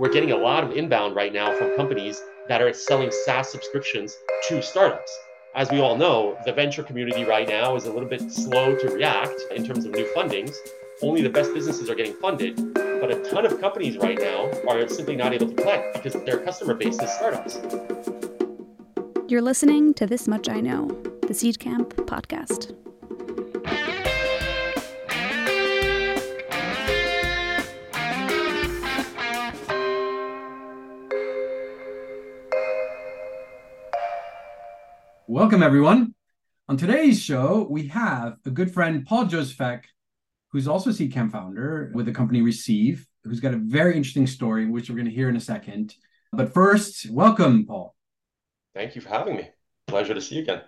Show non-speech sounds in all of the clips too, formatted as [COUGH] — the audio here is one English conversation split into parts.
we're getting a lot of inbound right now from companies that are selling SaaS subscriptions to startups. As we all know, the venture community right now is a little bit slow to react in terms of new fundings. Only the best businesses are getting funded, but a ton of companies right now are simply not able to play because their customer base is startups. You're listening to This Much I Know, the Seedcamp podcast. Welcome, everyone. On today's show, we have a good friend, Paul Jozefak, who's also Seedcamp founder with the company receeve, who's got a very interesting story, which we're going to hear in a second. But first, welcome, Paul. Thank you for having me. Pleasure to see you again.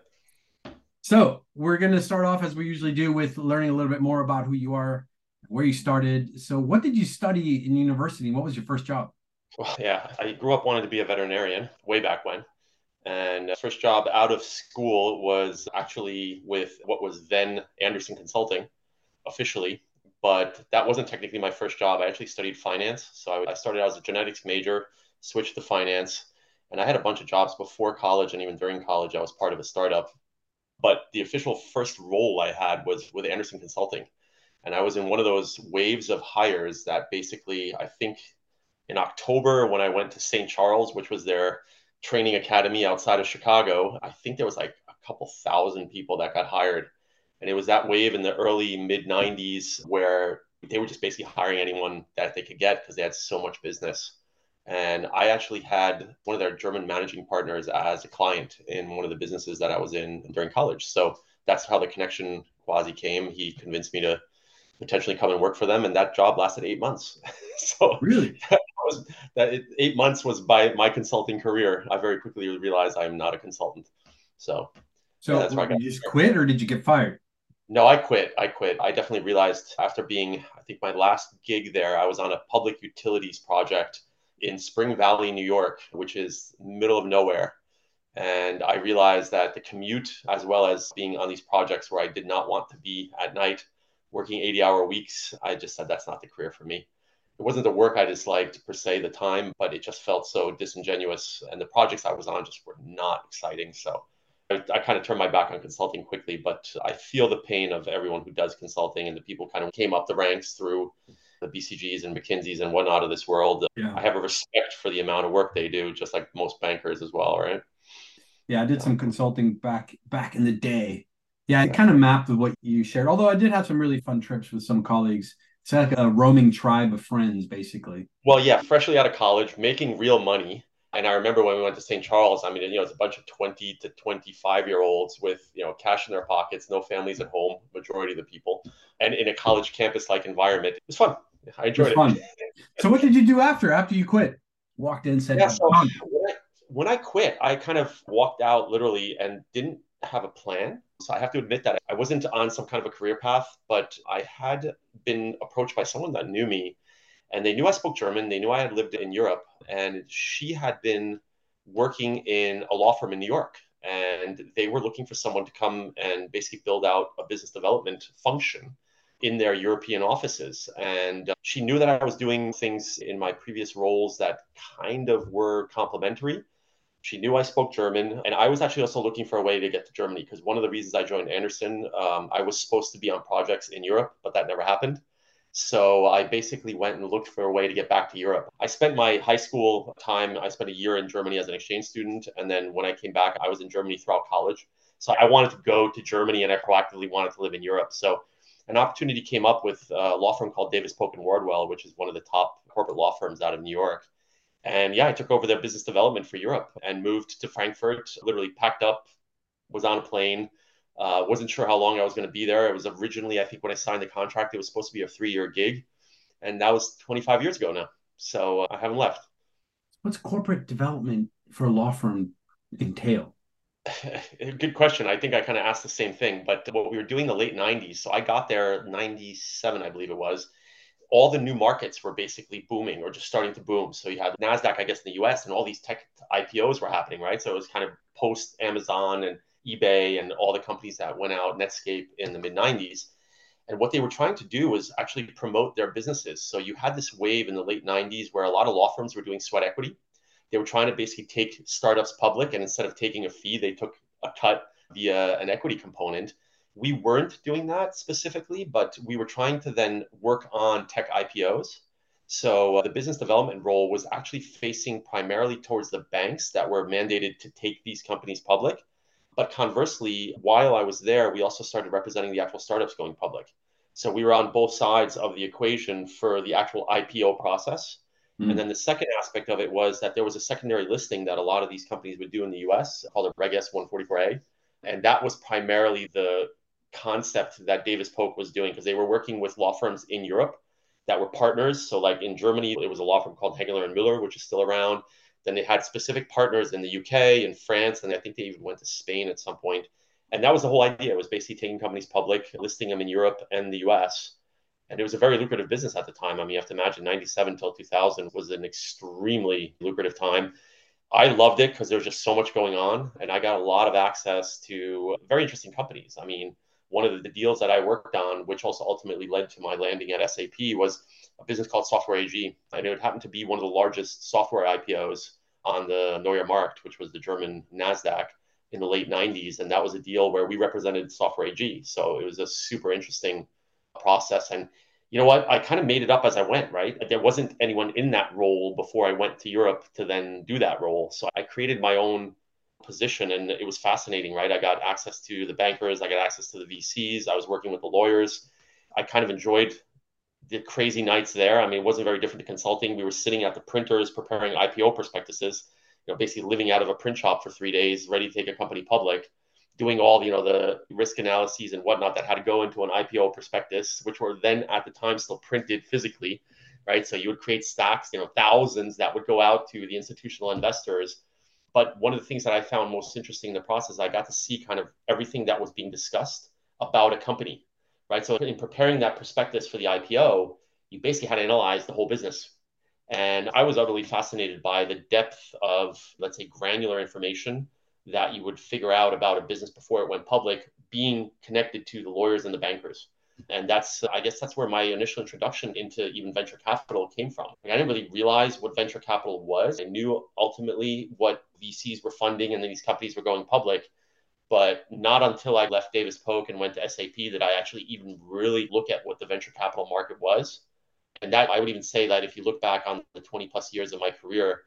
So, we're going to start off as we usually do with learning a little bit more about who you are, where you started. So, what did you study in university? What was your first job? Well, yeah, I grew up wanting to be a veterinarian way back when. And first job out of school was actually with what was then Andersen Consulting officially, but that wasn't technically my first job. I actually studied finance. So I started out as a genetics major, switched to finance, and I had a bunch of jobs before college and even during college. I was part of a startup. But the official first role I had was with Andersen Consulting. And I was in one of those waves of hires that basically, I think in October when I went to St. Charles, which was their training academy outside of Chicago, I think there was like a couple thousand people that got hired. And it was that wave in the early mid 90s where they were just basically hiring anyone that they could get because they had so much business. And I actually had one of their German managing partners as a client in one of the businesses that I was in during college. So that's how the connection quasi came. He convinced me to potentially come and work for them, and that job lasted eight months. [LAUGHS] so really, [LAUGHS] was that it, eight months was by my consulting career. I very quickly realized I'm not a consultant. So, so that's why I you just quit, or did you get fired? No, I quit. I quit. I definitely realized after being, I think my last gig there, I was on a public utilities project in Spring Valley, New York, which is middle of nowhere. And I realized that the commute, as well as being on these projects where I did not want to be at night, working 80 hour weeks, I just said that's not the career for me it wasn't the work I disliked per se, the time, but it just felt so disingenuous. And the projects I was on just were not exciting. So I, I kind of turned my back on consulting quickly, but I feel the pain of everyone who does consulting and the people kind of came up the ranks through the BCGs and McKinseys and whatnot of this world. Yeah. I have a respect for the amount of work they do, just like most bankers as well, right? Yeah, I did some consulting back back in the day. Yeah, it kind of mapped with what you shared. Although I did have some really fun trips with some colleagues it's like a roaming tribe of friends, basically. Well, yeah, freshly out of college, making real money. And I remember when we went to St. Charles, I mean, you know, it's a bunch of 20 to 25 year olds with, you know, cash in their pockets, no families at home, majority of the people, and in a college campus like environment. It was fun. I enjoyed it. Was it. Fun. so, what did you do after? After you quit? Walked in, said, yeah, so when I, when I quit, I kind of walked out literally and didn't have a plan. So I have to admit that I wasn't on some kind of a career path, but I had been approached by someone that knew me and they knew I spoke German. They knew I had lived in Europe and she had been working in a law firm in New York. And they were looking for someone to come and basically build out a business development function in their European offices. And uh, she knew that I was doing things in my previous roles that kind of were complementary. She knew I spoke German, and I was actually also looking for a way to get to Germany because one of the reasons I joined Andersen, um, I was supposed to be on projects in Europe, but that never happened. So I basically went and looked for a way to get back to Europe. I spent my high school time, I spent a year in Germany as an exchange student. And then when I came back, I was in Germany throughout college. So I wanted to go to Germany and I proactively wanted to live in Europe. So an opportunity came up with a law firm called Davis Polk and Wardwell, which is one of the top corporate law firms out of New York. And yeah, I took over their business development for Europe and moved to Frankfurt, literally packed up, was on a plane, uh, wasn't sure how long I was going to be there. It was originally, I think, when I signed the contract, it was supposed to be a three year gig. And that was 25 years ago now. So uh, I haven't left. What's corporate development for a law firm entail? [LAUGHS] Good question. I think I kind of asked the same thing, but what we were doing the late 90s. So I got there 97, I believe it was all the new markets were basically booming or just starting to boom. So you had NASDAQ, I guess, in the US, and all these tech IPOs were happening, right? So it was kind of post Amazon and eBay and all the companies that went out, Netscape in the mid 90s. And what they were trying to do was actually promote their businesses. So you had this wave in the late 90s where a lot of law firms were doing sweat equity. They were trying to basically take startups public, and instead of taking a fee, they took a cut via an equity component. We weren't doing that specifically, but we were trying to then work on tech IPOs. So uh, the business development role was actually facing primarily towards the banks that were mandated to take these companies public. But conversely, while I was there, we also started representing the actual startups going public. So we were on both sides of the equation for the actual IPO process. Mm-hmm. And then the second aspect of it was that there was a secondary listing that a lot of these companies would do in the US called a Reg S 144A. And that was primarily the concept that Davis Polk was doing because they were working with law firms in Europe that were partners. So, like in Germany, it was a law firm called Hengeler and Müller, which is still around. Then they had specific partners in the UK and France, and I think they even went to Spain at some point. And that was the whole idea. It was basically taking companies public, listing them in Europe and the US. And it was a very lucrative business at the time. I mean, you have to imagine 97 till 2000 was an extremely lucrative time. I loved it because there was just so much going on, and I got a lot of access to very interesting companies. I mean, one of the deals that I worked on, which also ultimately led to my landing at SAP, was a business called Software AG. And it happened to be one of the largest software IPOs on the Neue Markt, which was the German NASDAQ in the late 90s. And that was a deal where we represented Software AG. So it was a super interesting process. And you know what? I kind of made it up as I went, right? There wasn't anyone in that role before I went to Europe to then do that role. So I created my own position and it was fascinating, right? I got access to the bankers, I got access to the VCs, I was working with the lawyers. I kind of enjoyed the crazy nights there. I mean, it wasn't very different to consulting. We were sitting at the printers preparing IPO prospectuses, you know, basically living out of a print shop for three days, ready to take a company public, doing all, you know, the risk analyses and whatnot that had to go into an IPO prospectus, which were then at the time still printed physically, right? So you would create stacks, you know, thousands that would go out to the institutional investors but one of the things that I found most interesting in the process, I got to see kind of everything that was being discussed about a company, right? So in preparing that prospectus for the IPO, you basically had to analyze the whole business. And I was utterly fascinated by the depth of, let's say, granular information that you would figure out about a business before it went public being connected to the lawyers and the bankers and that's i guess that's where my initial introduction into even venture capital came from. Like, i didn't really realize what venture capital was. I knew ultimately what vcs were funding and then these companies were going public but not until i left davis polk and went to sap did i actually even really look at what the venture capital market was. And that i would even say that if you look back on the 20 plus years of my career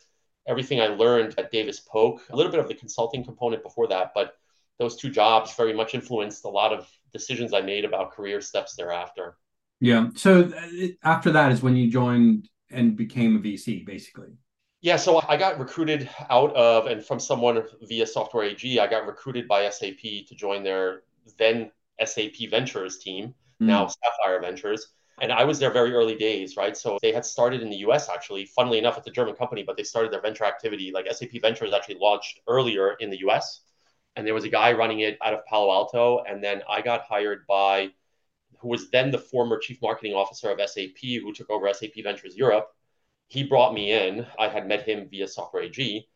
everything i learned at davis polk a little bit of the consulting component before that but those two jobs very much influenced a lot of decisions I made about career steps thereafter. Yeah. So uh, after that is when you joined and became a VC, basically. Yeah. So I got recruited out of and from someone via Software AG. I got recruited by SAP to join their then SAP Ventures team, mm. now Sapphire Ventures. And I was there very early days, right? So they had started in the US actually, funnily enough, it's a German company, but they started their venture activity. Like SAP Ventures actually launched earlier in the US and there was a guy running it out of Palo Alto. And then I got hired by who was then the former chief marketing officer of SAP, who took over SAP Ventures Europe. He brought me in. I had met him via Software AG.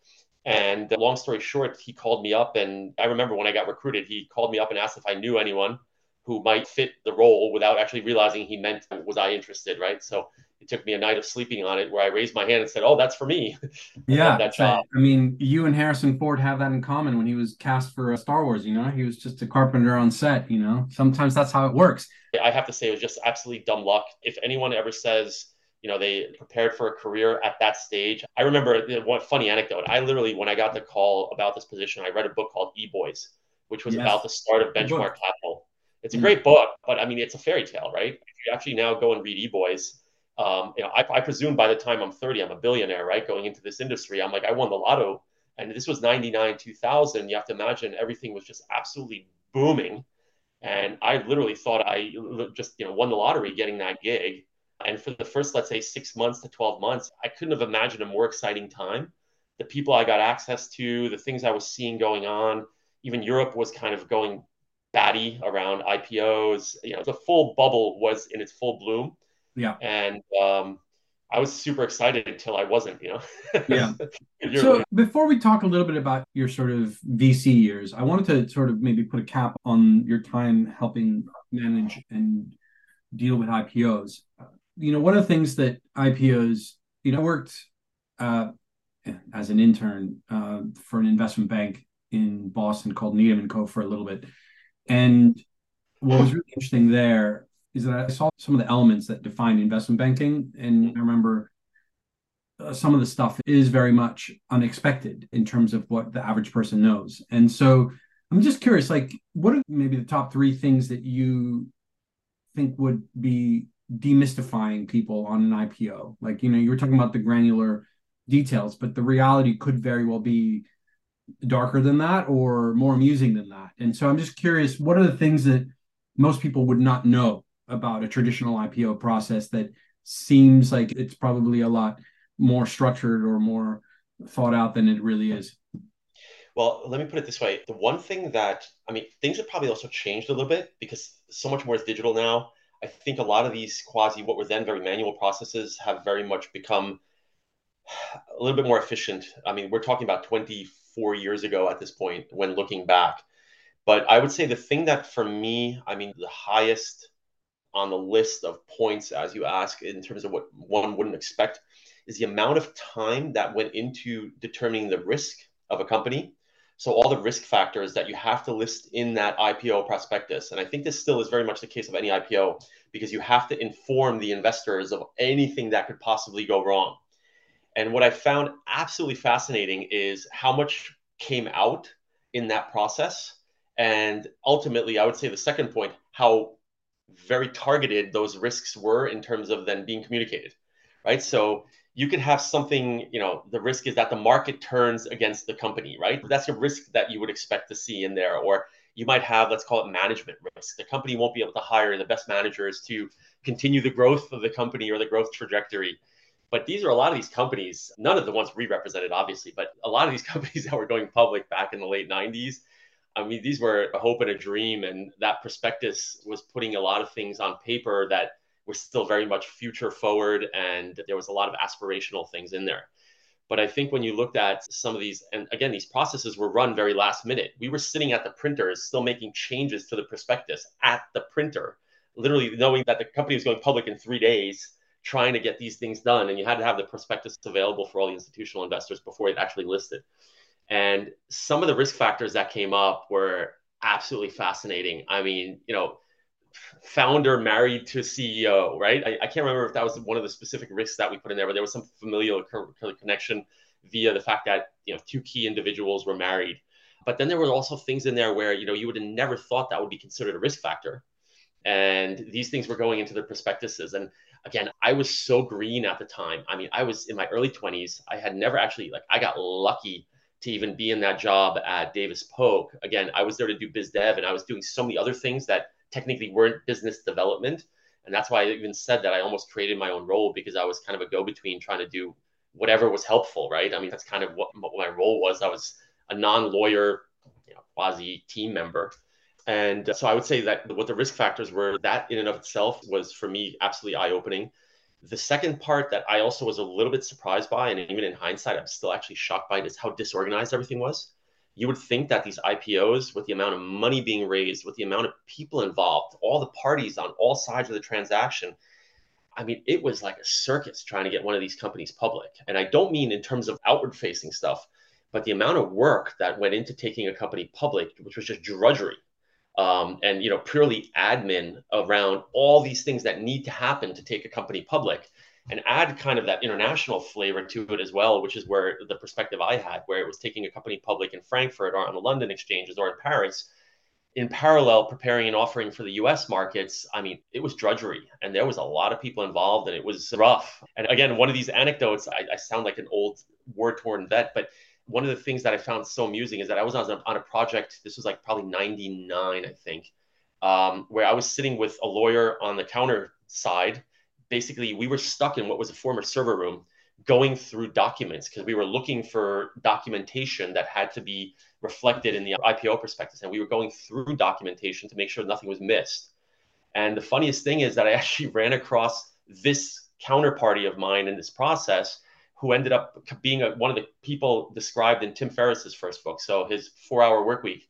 And long story short, he called me up. And I remember when I got recruited, he called me up and asked if I knew anyone who might fit the role without actually realizing he meant was I interested, right? So it took me a night of sleeping on it where I raised my hand and said, "Oh, that's for me." [LAUGHS] yeah, that job. I mean, you and Harrison Ford have that in common. When he was cast for uh, Star Wars, you know, he was just a carpenter on set. You know, sometimes that's how it works. I have to say, it was just absolutely dumb luck. If anyone ever says, you know, they prepared for a career at that stage, I remember one funny anecdote. I literally, when I got the call about this position, I read a book called E Boys, which was yes. about the start of Benchmark Capital. It's a mm. great book, but I mean, it's a fairy tale, right? If you actually now go and read E Boys um, you know, I, I, presume by the time I'm 30, I'm a billionaire, right? Going into this industry, I'm like, I won the lotto, and this was 99, 2000. You have to imagine everything was just absolutely booming, and I literally thought I just you know won the lottery getting that gig. And for the first, let's say, six months to 12 months, I couldn't have imagined a more exciting time. The people I got access to, the things I was seeing going on, even Europe was kind of going batty around IPOs. You know, the full bubble was in its full bloom yeah. And um, I was super excited until I wasn't, you know? [LAUGHS] yeah. so before we talk a little bit about your sort of VC years, I wanted to sort of maybe put a cap on your time helping manage and deal with IPOs. You know, one of the things that IPOs, you know, worked uh, as an intern uh, for an investment bank in Boston called Needham and Co. for a little bit, and what was really interesting there is that I saw some of the elements that define investment banking, and I remember uh, some of the stuff is very much unexpected in terms of what the average person knows, and so I'm just curious, like, what are maybe the top three things that you think would be demystifying people on an IPO? Like, you know, you were talking about the granular details, but the reality could very well be darker than that or more amusing than that. And so I'm just curious, what are the things that most people would not know about a traditional IPO process that seems like it's probably a lot more structured or more thought out than it really is? Well, let me put it this way. The one thing that, I mean, things have probably also changed a little bit because so much more is digital now. I think a lot of these quasi, what were then very manual processes, have very much become a little bit more efficient. I mean, we're talking about 24 years ago at this point when looking back. But I would say the thing that for me, I mean, the highest on the list of points, as you ask, in terms of what one wouldn't expect, is the amount of time that went into determining the risk of a company. So all the risk factors that you have to list in that IPO prospectus. And I think this still is very much the case of any IPO because you have to inform the investors of anything that could possibly go wrong. And what I found absolutely fascinating is how much came out in that process. And ultimately, I would say the second point, how very targeted those risks were in terms of then being communicated, right? So you could have something, you know, the risk is that the market turns against the company, right? That's a risk that you would expect to see in there. Or you might have, let's call it management risk. The company won't be able to hire the best managers to continue the growth of the company or the growth trajectory. But these are a lot of these companies, none of the ones we represented, obviously, but a lot of these [LAUGHS] companies that were going public back in the late 90s. I mean, these were a hope and a dream. And that prospectus was putting a lot of things on paper that were still very much future forward. And there was a lot of aspirational things in there. But I think when you looked at some of these, and again, these processes were run very last minute. We were sitting at the printers, still making changes to the prospectus at the printer, literally knowing that the company was going public in three days trying to get these things done. And you had to have the prospectus available for all the institutional investors before it actually listed. And some of the risk factors that came up were absolutely fascinating. I mean, you know, founder married to CEO, right? I, I, can't remember if that was one of the specific risks that we put in there, but there was some familial connection via the fact that you know two key individuals were married. But then there were also things in there where you know you would have never thought that would be considered a risk factor, and these things were going into the prospectuses. And again, I was so green at the time. I mean, I was in my early 20s. I had never actually, like, I got lucky to even be in that job at Davis Polk. Again, I was there to do biz dev and I was doing so many other things that technically weren't business development. And that's why I even said that I almost created my own role because I was kind of a go between trying to do whatever was helpful, right? I mean, that's kind of what, my role was. I was a non lawyer, you know, quasi team member and so I would say that what the risk factors were, that in and of itself was for me absolutely eye opening. The second part that I also was a little bit surprised by, and even in hindsight, I'm still actually shocked by it, is how disorganized everything was. You would think that these IPOs, with the amount of money being raised, with the amount of people involved, all the parties on all sides of the transaction, I mean, it was like a circus trying to get one of these companies public. And I don't mean in terms of outward facing stuff, but the amount of work that went into taking a company public, which was just drudgery um, and you know purely admin around all these things that need to happen to take a company public and add kind of that international flavor to it as well which is where the perspective i had where it was taking a company public in frankfurt or on the london exchanges or in paris in parallel preparing an offering for the us markets. I mean it was drudgery and there was a lot of people involved and it was rough. And again one of these anecdotes i, I sound like an old war torn vet but one of the things that I found so amusing is that I was on a, on a project. This was like probably '99, I think, um, where I was sitting with a lawyer on the counter side. Basically, we were stuck in what was a former server room, going through documents because we were looking for documentation that had to be reflected in the IPO prospectus, and we were going through documentation to make sure nothing was missed. And the funniest thing is that I [LAUGHS] actually ran across this counterparty of mine in this process who ended up being a, one of the people described in Tim Ferriss's first book. So his four hour work week.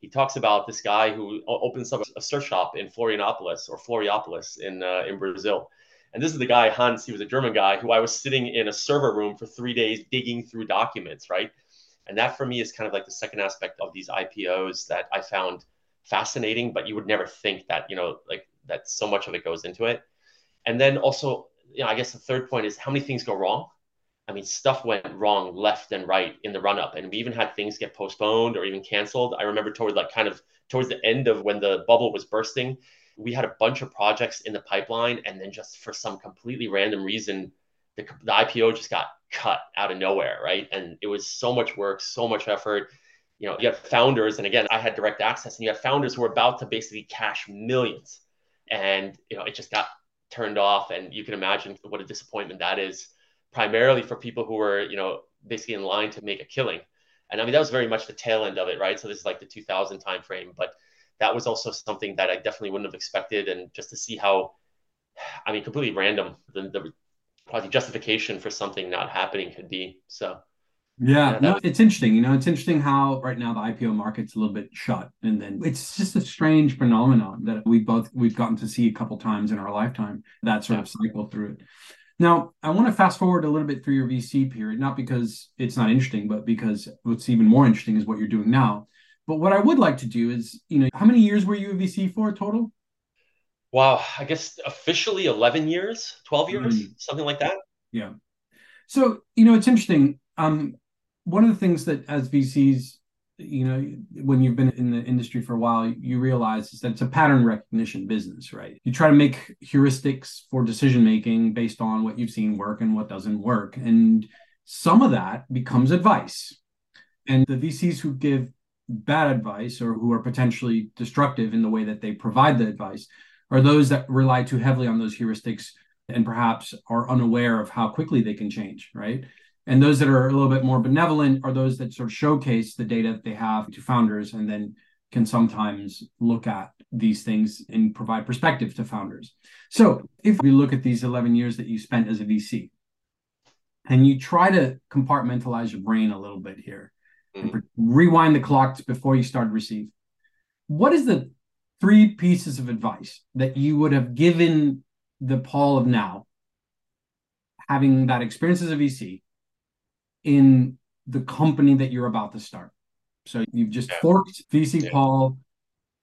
he talks about this guy who opens up a surf shop in Florianopolis or Florianopolis in uh, in Brazil. And this is the guy Hans. He was a German guy who I was sitting in a server room for three days digging through documents, right? And that for me is kind of like the second aspect of these IPOs that I found fascinating, but you would never think that you know like that so much of it goes into it. And then also, you know, I guess the third point is how many things go wrong I mean, stuff went wrong left and right in the run up, and we even had things get postponed or even canceled. I remember toward like kind of towards the end of when the bubble was bursting, we had a bunch of projects in the pipeline, and then just for some completely random reason, the, the IPO just got cut out of nowhere, right? And it was so much work, so much effort. You know, you have founders, and again, I had direct access, and you have founders who are about to basically cash millions, and you know, it just got turned off, and you can imagine what a disappointment that is primarily for people who were, you know, basically in line to make a killing. And I mean, that was very much the tail end of it, right? So this is like the 2000 timeframe, but that was also something that I definitely wouldn't have expected. And just to see how, I mean, completely random, the, the probably justification for something not happening could be. So. Yeah, yeah no, it's interesting. You know, it's interesting how right now the IPO market's a little bit shut, and then it's just a strange phenomenon that we both we've gotten to see a couple times in our lifetime. That sort yeah. of cycle through it. Now, I want to fast forward a little bit through your VC period, not because it's not interesting, but because what's even more interesting is what you're doing now. But what I would like to do is, you know, how many years were you a VC for total? Wow, I guess officially 11 years, 12 years, mm-hmm. something like that. Yeah. So, you know, it's interesting. Um, one of the things that as VCs you know when you've been in the industry for a while you realize that it's a pattern recognition business right? You try to make heuristics for decision making based on what you've seen work and what doesn't work. And some of that becomes advice. And the vcs who give bad advice or who are potentially destructive in the way that they provide the advice are those that rely too heavily on those heuristics and perhaps are unaware of how quickly they can change right and those that are a little bit more benevolent are those that sort of showcase the data that they have to founders and then can sometimes look at these things and provide perspective to founders. So if we look at these 11 years that you spent as a VC and you try to compartmentalize your brain a little bit here, mm-hmm. rewind the clock before you started receeve, what is the three pieces of advice that you would have given the Paul of now, having that experience as a VC, in the company that you're about to start. So you've just yeah. forked VC yeah. Paul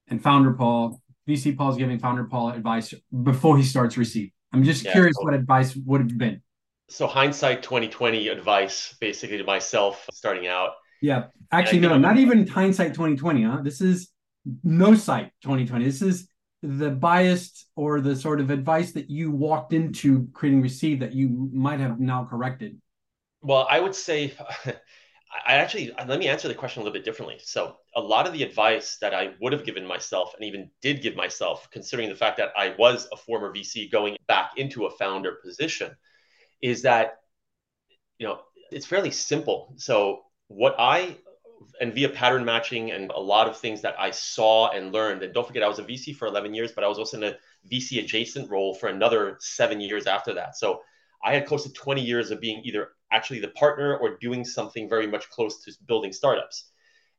and founder Paul. VC Paul's giving founder Paul advice before he starts receeve. I'm just yeah, curious what advice would have been. So hindsight 2020 advice basically to myself starting out. Yeah. Actually, no, not even hindsight 2020, huh? This is no sight 2020. This is the biased or the sort of advice that you walked into creating receeve that you might have now corrected. Well, I would say, [LAUGHS] I actually, let me answer the question a little bit differently. So, a lot of the advice that I would have given myself and even did give myself, considering the fact that I was a former VC going back into a founder position, is that, you know, it's fairly simple. So, what I, and via pattern matching and a lot of things that I saw and learned, and don't forget, I was a VC for 11 years, but I was also in a VC adjacent role for another seven years after that. So, I had close to 20 years of being either actually the partner or doing something very much close to building startups.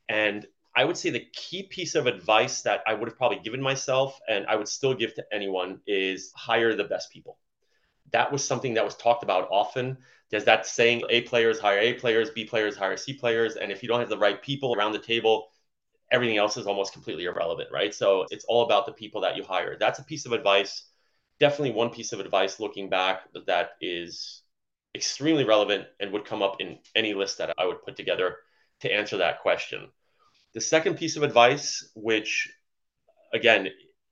And I would say the key piece of advice that I would have probably given myself and I would still give to anyone is hire the best people. That was something that was talked about often. There's that saying A players hire A players, B players hire C players. And if you don't have the right people around the table, everything else is almost completely irrelevant, right? So it's all about the people that you hire. That's a piece of advice definitely one piece of advice looking back that is extremely relevant and would come up in any list that I would put together to answer that question. The second piece of advice, which again,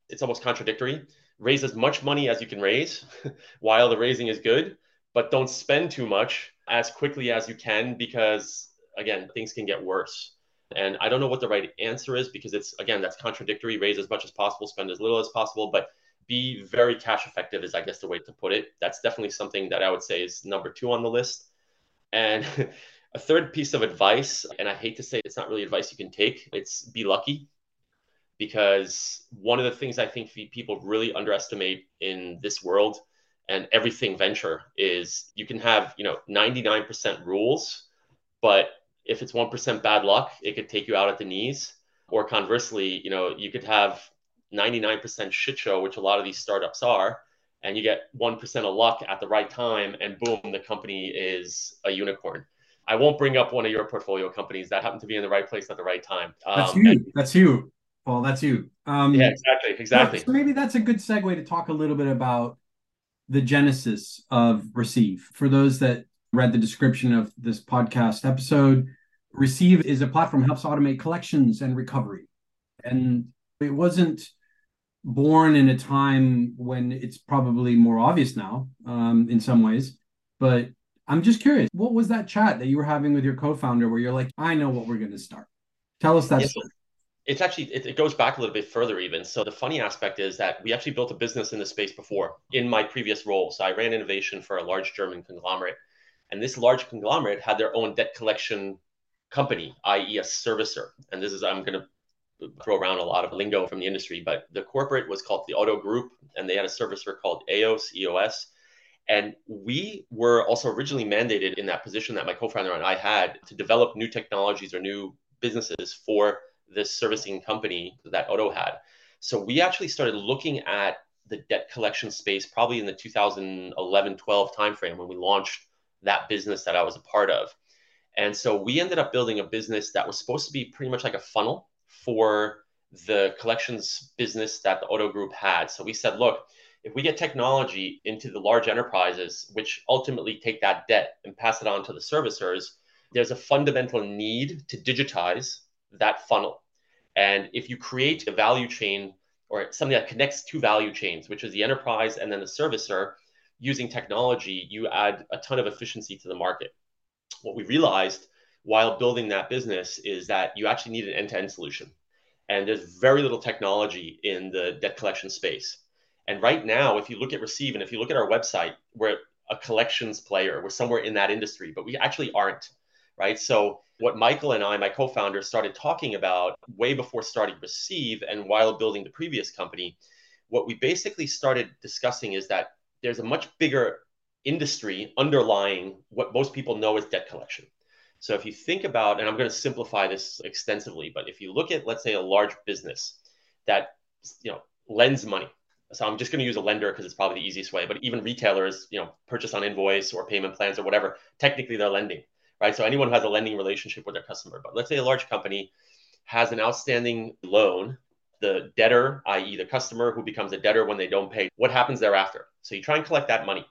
it's almost contradictory, raise as much money as you can raise [LAUGHS] while the raising is good, but don't spend too much as quickly as you can because again, things can get worse. And I don't know what the right answer is because it's again, that's contradictory, raise as much as possible, spend as little as possible, but be very cash effective is i guess the way to put it. That's definitely something that i would say is number two on the list. And [LAUGHS] a third piece of advice and i hate to say it's not really advice you can take it's be lucky. Because one of the things i think people really underestimate in this world and everything venture is you can have you know 99% rules but if it's 1% bad luck it could take you out at the knees. Or conversely, you know, you could have 99% shit show, which a lot of these startups are, and you get 1% of luck at the right time, and boom, the company is a unicorn. I won't bring up one of your portfolio companies that happened to be in the right place at the right time. Um, that's you. And, that's you. Well, that's you. Um, yeah, exactly. Exactly. So maybe that's a good segue to talk a little bit about the genesis of receeve. For those that read the description of this podcast episode, receeve is a platform that helps automate collections and recovery. And it wasn't born in a time when it's probably more obvious now um, in some ways. But I'm just curious, what was that chat that you were having with your co-founder where you're like, I know what we're going to start? Tell us that. Story. It's actually it, it, goes back a little bit further even. So the funny aspect is that we actually built a business in this space before in my previous role. So I ran innovation for a large German conglomerate, and this large conglomerate had their own debt collection company, i.e., a servicer. And this is I'm going to throw around a lot of lingo from the industry, but the corporate was called the Otto Group, and they had a servicer called EOS, EOS. And we were also originally mandated in that position that my co-founder and I had to develop new technologies or new businesses for this servicing company that Otto had. So we actually started looking at the debt collection space probably in the 2011-12 timeframe when we launched that business that I was a part of. And so we ended up building a business that was supposed to be pretty much like a funnel for the collections business that the Otto Group had. So we said, look, if we get technology into the large enterprises, which ultimately take that debt and pass it on to the servicers, there's a fundamental need to digitize that funnel. And if you create a value chain or something that connects two value chains, which is the enterprise and then the servicer, using technology, you add a ton of efficiency to the market. What we realized while building that business is that you actually need an end to end solution. And there's very little technology in the debt collection space. And right now, if you look at receeve and if you look at our website, we're a collections player. We're somewhere in that industry, but we actually aren't, right? So what Michael and I, my co-founder, started talking about way before starting receeve and while building the previous company, what we basically started discussing is that there's a much bigger industry underlying what most people know as debt collection. So if you think about, and I'm going to simplify this extensively, but if you look at, let's say, a large business that you know lends money. So I'm just going to use a lender because it's probably the easiest way. But even retailers, you know, purchase on invoice or payment plans or whatever, technically they're lending, right? So anyone who has a lending relationship with their customer. But let's say a large company has an outstanding loan. The debtor, i.e., the customer who becomes a debtor when they don't pay, what happens thereafter? So you try and collect that money.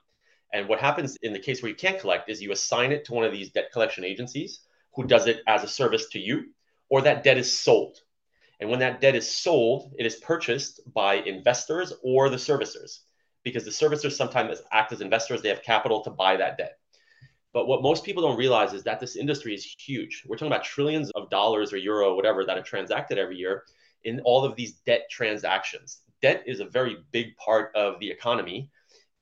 And what happens in the case where you can't collect is you assign it to one of these debt collection agencies who does it as a service to you, or that debt is sold. And when that debt is sold, it is purchased by investors or the servicers, because the servicers sometimes act as investors, they have capital to buy that debt. But what most people don't realize is that this industry is huge. We're talking about trillions of dollars or euro, whatever, that are transacted every year in all of these debt transactions. Debt is a very big part of the economy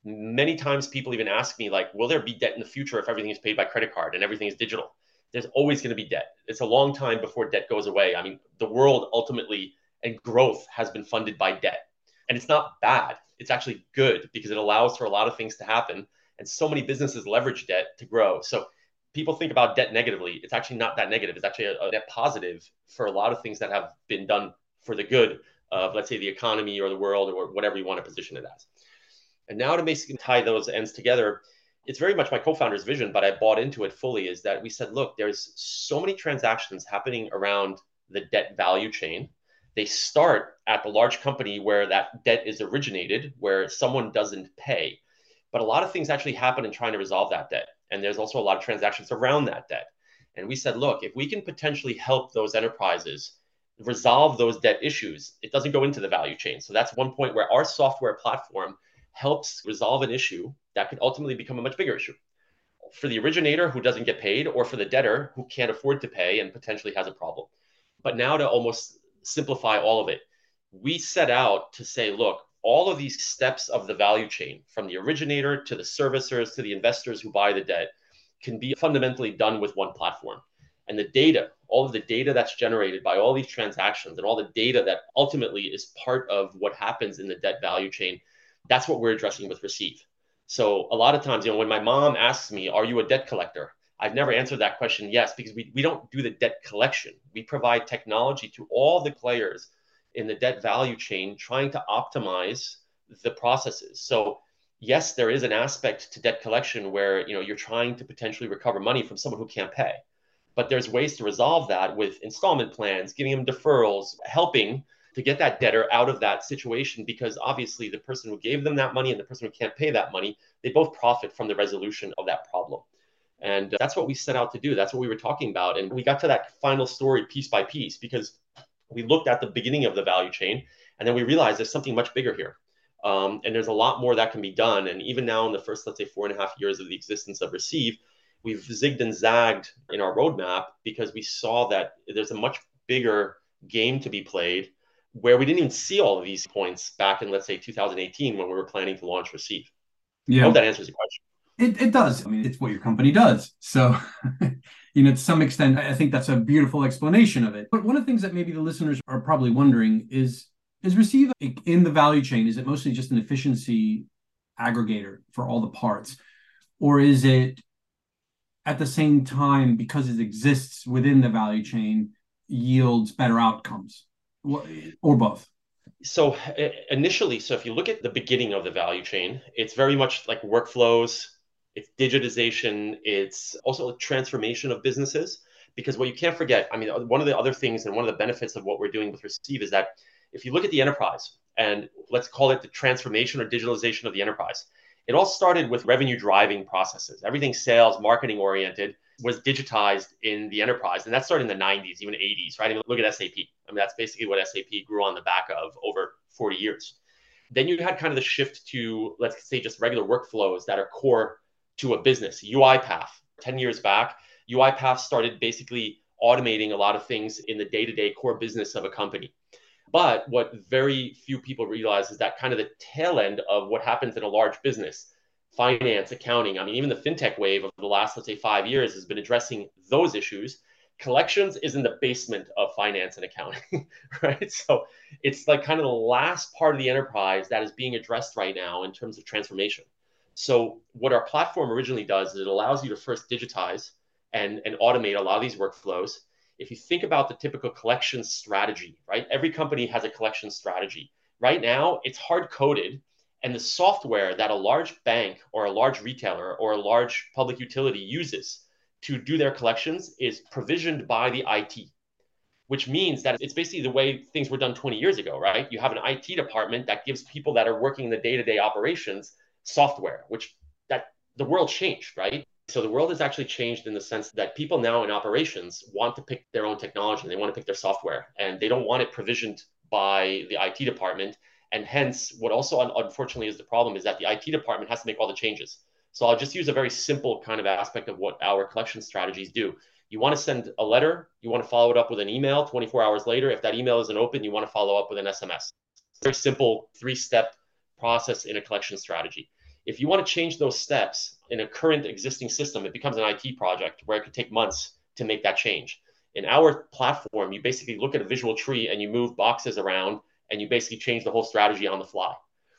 many times people even ask me like will there be debt in the future if everything is paid by credit card and everything is digital? There's always going to be debt. It's a long time before debt goes away. I mean the world ultimately and growth has been funded by debt. And it's not bad. It's actually good because it allows for a lot of things to happen and so many businesses leverage debt to grow. So people think about debt negatively. It's actually not that negative. It's actually a, a net positive for a lot of things that have been done for the good of let's say the economy or the world or whatever you want to position it as and now to basically tie those ends together, it's very much my co-founder's vision, but I bought into it fully. Is that we said, look, there's so many transactions happening around the debt value chain. They start at the large company where that debt is originated, where someone doesn't pay. But a lot of things actually happen in trying to resolve that debt. And there's also a lot of transactions around that debt. And we said, look, if we can potentially help those enterprises resolve those debt issues, it doesn't go into the value chain. So that's one point where our software platform helps resolve an issue that could ultimately become a much bigger issue for the originator who doesn't get paid or for the debtor who can't afford to pay and potentially has a problem. But now to almost simplify all of it, we set out to say, look, all of these steps of the value chain, from the originator to the servicers to the investors who buy the debt, can be fundamentally done with one platform. And the data, all of the data that's generated by all these transactions and all the data that ultimately is part of what happens in the debt value chain that's what we're addressing with receeve. So a lot of times, you know, when my mom asks me, "Are you a debt collector?" I've never answered that question yes, because we, we don't do the debt collection. We provide technology to all the players in the debt value chain trying to optimize the processes. So yes, there is an aspect to debt collection where you know you're trying to potentially recover money from someone who can't pay. But there's ways to resolve that with installment plans, giving them deferrals, helping to get that debtor out of that situation because obviously the person who gave them that money and the person who can't pay that money, they both profit from the resolution of that problem. And that's what we set out to do. That's what we were talking about. And we got to that final story piece by piece because we looked at the beginning of the value chain and then we realized there's something much bigger here. Um, and there's a lot more that can be done. And even now, in the first, let's say, four and a half years of the existence of receeve, we've zigged and zagged in our roadmap because we saw that there's a much bigger game to be played where we didn't even see all of these points back in, let's say, 2018 when we were planning to launch receeve. Yeah. I hope that answers the question. It, it does. I mean, it's what your company does. So, [LAUGHS] you know, to some extent, I think that's a beautiful explanation of it. But one of the things that maybe the listeners are probably wondering is is receeve in the value chain, is it mostly just an efficiency aggregator for all the parts? Or is it at the same time, because it exists within the value chain, yields better outcomes? Or both? So initially, so if you look at the beginning of the value chain, it's very much like workflows, it's digitization, it's also a transformation of businesses. Because what you can't forget, I mean, one of the other things and one of the benefits of what we're doing with receeve is that if you look at the enterprise and let's call it the transformation or digitalization of the enterprise, it all started with revenue driving processes. Everything sales, marketing oriented was digitized in the enterprise. And that started in the 90s, even 80s, right? I mean, look at SAP. I mean, that's basically what SAP grew on the back of over 40 years. Then you had kind of the shift to, let's say, just regular workflows that are core to a business. UiPath, 10 years back, UiPath started basically automating a lot of things in the day to day core business of a company. But what very few people realize is that kind of the tail end of what happens in a large business, finance, accounting. I mean, even the fintech wave of the last, let's say, five years has been addressing those issues. Collections is in the basement of finance and accounting, [LAUGHS] right? So it's like kind of the last part of the enterprise that is being addressed right now in terms of transformation. So what our platform originally does is it allows you to first digitize and, and automate a lot of these workflows. If you think about the typical collection strategy, right? Every company has a collection strategy. Right now, it's hard coded, and the software that a large bank or a large retailer or a large public utility uses to do their collections is provisioned by the IT, which means that it's basically the way things were done 20 years ago, right? You have an IT department that gives people that are working in the day to day operations software, which that the world changed, right? So the world has actually changed in the sense that people now in operations want to pick their own technology they want to pick their software and they don't want it provisioned by the IT department. And hence, what also unfortunately is the problem is that the IT department has to make all the changes. So I'll just use a very simple kind of aspect of what our collection strategies do. You want to send a letter, you want to follow it up with an email 24 hours later. If that email isn't open, you want to follow up with an SMS. Very simple three step process in a collection strategy. If you want to change those steps in a current existing system, it becomes an IT project where it could take months to make that change. In our platform, you basically look at a visual tree and you move boxes around and you basically change the whole strategy on the fly,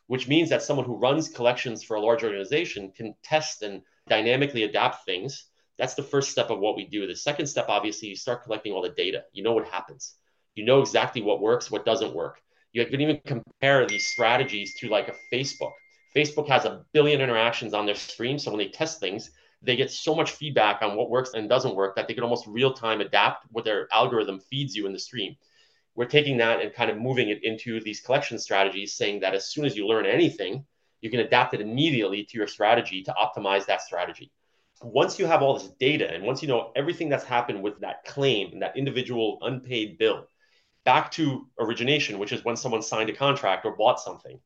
which means that someone who runs collections for a large organization can test and dynamically adapt things. That's the first step of what we do. The second step, obviously, you start collecting all the data. You know what happens. You know exactly what works, what doesn't work. You can even compare these strategies to like a Facebook Facebook has a billion interactions on their stream. So when they test things, they get so much feedback on what works and doesn't work that they can almost real time adapt what their algorithm feeds you in the stream. We're taking that and kind of moving it into these collection strategies, saying that as soon as you learn anything, you can adapt it immediately to your strategy to optimize that strategy. Once you have all this data and once you know everything that's happened with that claim and that individual unpaid bill, back to origination, which is when someone signed a contract or bought something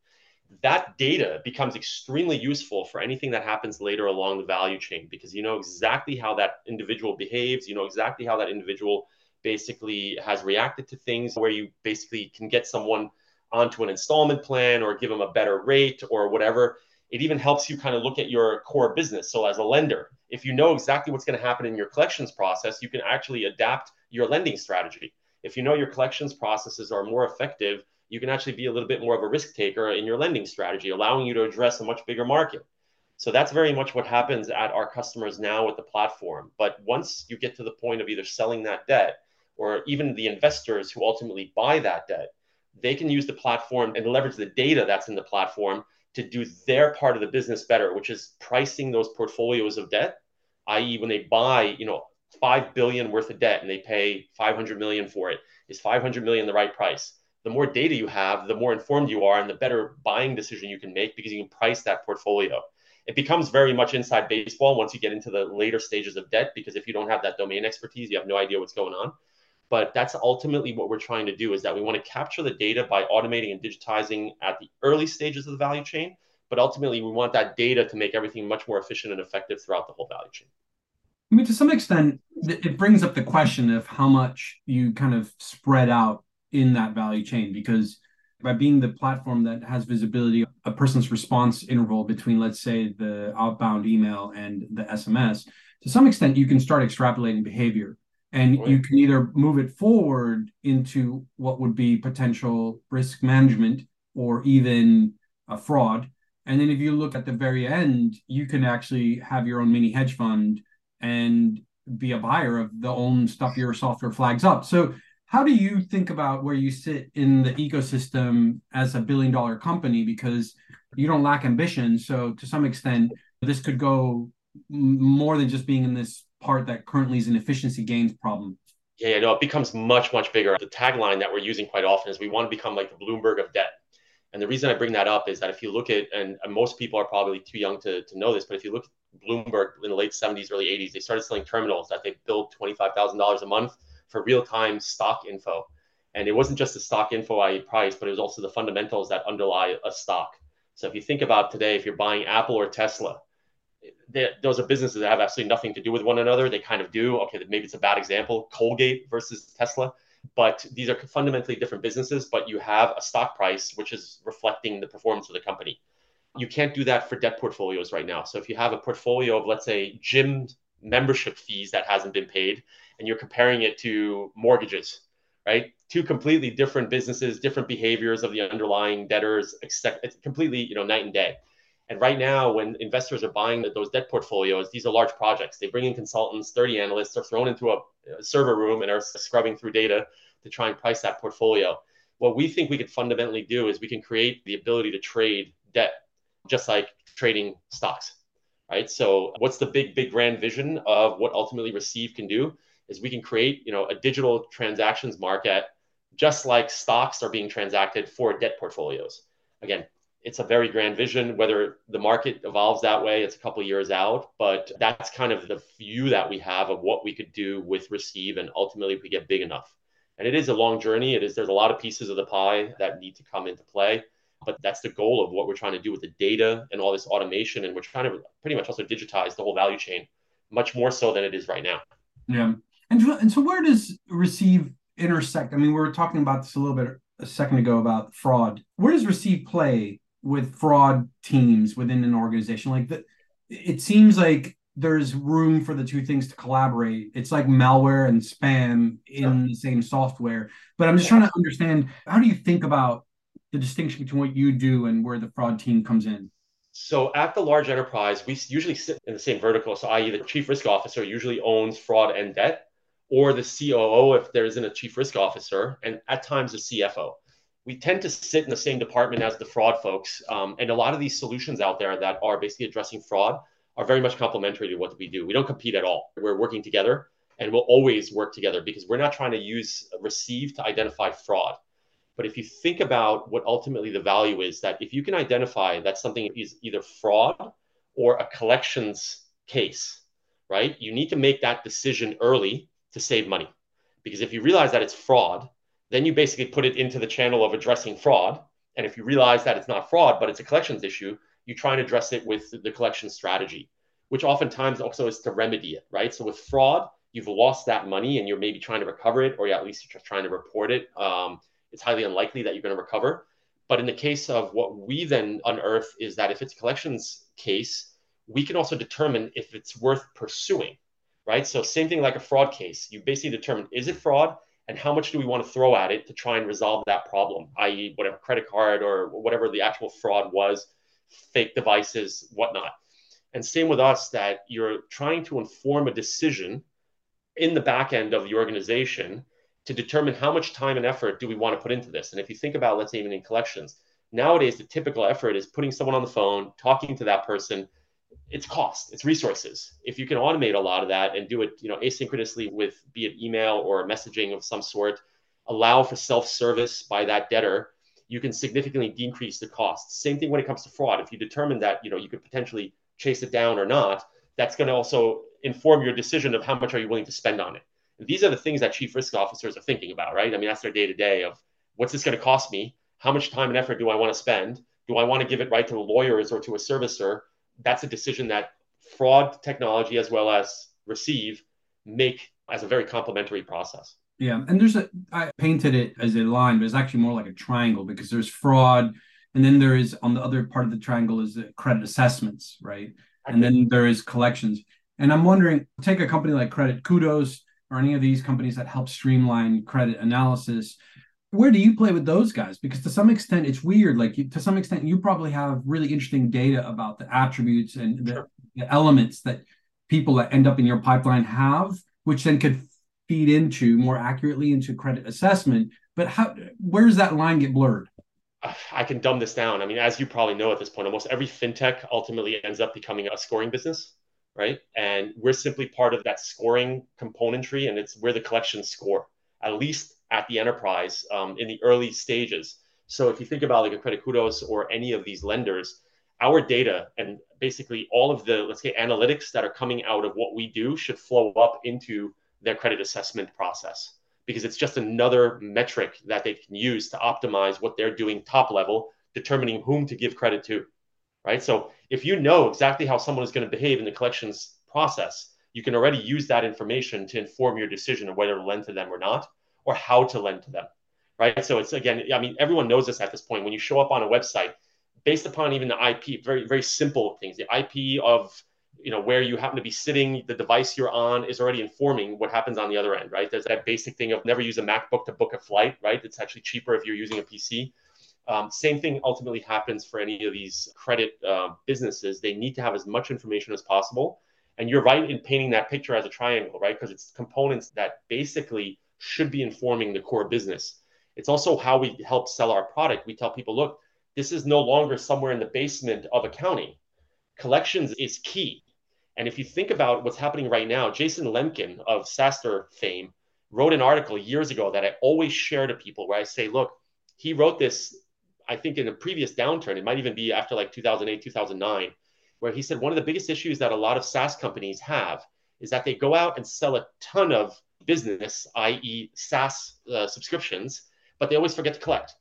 that data becomes extremely useful for anything that happens later along the value chain because you know exactly how that individual behaves you know exactly how that individual basically has reacted to things where you basically can get someone onto an installment plan or give them a better rate or whatever it even helps you kind of look at your core business so as a lender if you know exactly what's going to happen in your collections process you can actually adapt your lending strategy if you know your collections processes are more effective you can actually be a little bit more of a risk taker in your lending strategy, allowing you to address a much bigger market. So that's very much what happens at our customers now with the platform. But once you get to the point of either selling that debt or even the investors who ultimately buy that debt, they can use the platform and leverage the data that's in the platform to do their part of the business better, which is pricing those portfolios of debt, i.e., when they buy, you know, five billion worth of debt and they pay 500 million for it, is 500 million the right price? The more data you have, the more informed you are, and the better buying decision you can make because you can price that portfolio. It becomes very much inside baseball once you get into the later stages of debt because if you don't have that domain expertise, you have no idea what's going on but that's ultimately what we're trying to do is that we want to capture the data by automating and digitizing at the early stages of the value chain but ultimately we want that data to make everything much more efficient and effective throughout the whole value chain. I mean to some extent it brings up the question of how much you kind of spread out in that value chain because by being the platform that has visibility a person's response interval between let's say the outbound email and the sms to some extent you can start extrapolating behavior and oh, you can either move it forward into what would be potential risk management or even a fraud. And then if you look at the very end you can actually have your own mini hedge fund and be a buyer of the own stuff your software flags up. So how do you think about where you sit in the ecosystem as a billion dollar company? Because you don't lack ambition. So to some extent this could go more than just being in this part that currently is an efficiency gains problem? Yeah, no, it becomes much, much bigger. The tagline that we're using quite often is we want to become like the Bloomberg of debt. And the reason I bring that up is that if you look at, and most people are probably too young to, to know this, but if you look at Bloomberg in the late 70s, early 80s, they started selling terminals that they billed $25,000 a month for real time stock info. And it wasn't just the stock info, i.e., price, but it was also the fundamentals that underlie a stock. So if you think about today, if you're buying Apple or Tesla, those are businesses that have absolutely nothing to do with one another. They kind of do. Okay, maybe it's a bad example, Colgate versus Tesla, but these are fundamentally different businesses. But you have a stock price which is reflecting the performance of the company. You can't do that for debt portfolios right now. So if you have a portfolio of, let's say, gym membership fees that hasn't been paid, and you're comparing it to mortgages, right? Two completely different businesses, different behaviors of the underlying debtors, it's completely, you know, night and day. And right now, when investors are buying those debt portfolios, these are large projects. They bring in consultants, 30 analysts, are thrown into a, server room and are scrubbing through data to try and price that portfolio. What we think we could fundamentally do is we can create the ability to trade debt, just like trading stocks, right? So, what's the big, big grand vision of what ultimately Receeve can do? Is we can create, you know, a digital transactions market, just like stocks are being transacted for debt portfolios. Again, it's a very grand vision. Whether the market evolves that way, it's a couple years out, but that's kind of the view that we have of what we could do with Receeve, and ultimately, if we get big enough. And it is a long journey. It is. There's a lot of pieces of the pie that need to come into play, but that's the goal of what we're trying to do with the data and all this automation, and we're trying to pretty much also digitize the whole value chain, much more so than it is right now. Yeah, and and so where does Receeve intersect? I mean, we were talking about this a little bit a second ago about fraud. Where does Receeve play with fraud teams within an organization. Like that it seems like there's room for the two things to collaborate. It's like malware and spam in sure. the same software. But i'm just trying to understand how do you think about the distinction between what you do and where the fraud team comes in? So at the large enterprise we usually sit in the same vertical. So i.e the chief risk officer usually owns fraud and debt or the coo if there isn't a chief risk officer and at times the cfo we tend to sit in the same department as the fraud folks. Um, and a lot of these solutions out there that are basically addressing fraud are very much complementary to what we do. We don't compete at all. We're working together and we'll always work together because we're not trying to use receeve to identify fraud. But if you think about what ultimately the value is, that if you can identify that something is either fraud or a collections case, right? You need to make that decision early to save money. Because if you realize that it's fraud, then you basically put it into the channel of addressing fraud. And if you realize that it's not fraud, but it's a collections issue, you try and address it with the collection strategy, which oftentimes also is to remedy it, right? So with fraud, you've lost that money and you're maybe trying to recover it, or at least you're trying to report it. Um, it's highly unlikely that you're going to recover. But in the case of what we then unearth is that if it's a collections case, we can also determine if it's worth pursuing, right? So same thing like a fraud case. You basically determine is it fraud? And how much do we want to throw at it to try and resolve that problem, i.e., whatever credit card or whatever the actual fraud was, fake devices, whatnot. And same with us, that you're trying to inform a decision in the back end of the organization to determine how much time and effort do we want to put into this. And if you think about, let's say, even in collections, nowadays the typical effort is putting someone on the phone, talking to that person. It's cost, it's resources. If you can automate a lot of that and do it, you know, asynchronously with be it email or messaging of some sort, allow for self-service by that debtor, you can significantly decrease the costs. Same thing when it comes to fraud. If you determine that, you know, you could potentially chase it down or not, that's going to also inform your decision of how much are you willing to spend on it. These are the things that chief risk officers are thinking about, right? I mean, that's their day to day of what's this going to cost me? How much time and effort do I want to spend? Do I want to give it right to the lawyers or to a servicer? That's a decision that fraud technology as well as receeve make as a very complementary process. Yeah, and there's a I painted it as a line, but it's actually more like a triangle because there's fraud, and then there is on the other part of the triangle is the credit assessments, right? And then there is collections. And I'm wondering, take a company like Credit Kudos or any of these companies that help streamline credit analysis. Where do you play with those guys? Because to some extent, it's weird. Like to some extent, you probably have really interesting data about the attributes and the, sure. the elements that people that end up in your pipeline have, which then could feed into more accurately into credit assessment. But how? Where does that line get blurred? [SIGHS] I can dumb this down. I mean, as you probably know at this point, almost every fintech ultimately ends up becoming a scoring business, right? And we're simply part of that scoring componentry, and it's where the collections score, at least at the enterprise um, in the early stages. So if you think about like a Credit Kudos or any of these lenders, our data and basically all of the let's say analytics that are coming out of what we do should flow up into their credit assessment process because it's just another metric that they can use to optimize what they're doing top level, determining whom to give credit to, right? So if you know exactly how someone is going to behave in the collections process, you can already use that information to inform your decision of whether to lend to them or not, or how to lend to them, right? So it's again, I mean, everyone knows this at this point. When you show up on a website, based upon even the IP, very very simple things, the IP of you know where you happen to be sitting the device you're on is already informing what happens on the other end right? There's that basic thing of never use a macbook to book a flight right? It's actually cheaper if you're using a pc um, same thing ultimately happens for any of these credit uh, businesses. They need to have as much information as possible. And you're right in painting that picture as a triangle right? Because it's components that basically should be informing the core business. It's also how we help sell our product. We tell people look this is no longer somewhere in the basement of accounting. Collections is key. And if you think about what's happening right now, Jason Lemkin of SaaStr fame wrote an article years ago that I always share to people where I say, look, he wrote this, I think in a previous downturn, it might even be after like 2008, 2009, where he said one of the biggest issues that a lot of SaaS companies have is that they go out and sell a ton of business, i.e., SaaS uh, subscriptions, but they always forget to collect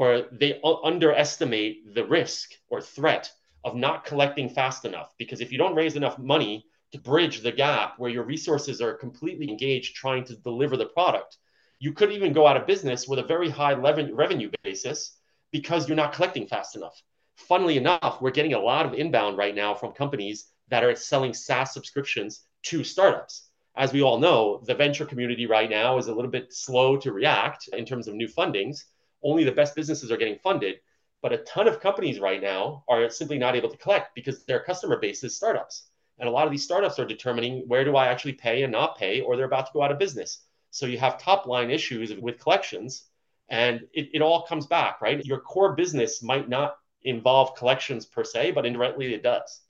or they underestimate the risk or threat of not collecting fast enough. Because if you don't raise enough money to bridge the gap where your resources are completely engaged trying to deliver the product, you could even go out of business with a very high revenue basis because you're not collecting fast enough. Funnily enough, we're getting a lot of inbound right now from companies that are selling SaaS subscriptions to startups. As we all know, the venture community right now is a little bit slow to react in terms of new fundings. Only the best businesses are getting funded. But a ton of companies right now are simply not able to collect because their customer base is startups. And a lot of these startups are determining where do I actually pay and not pay, or they're about to go out of business. So you have top line issues with collections, and it, it all comes back, right? Your core business might not involve collections per se, but indirectly it does.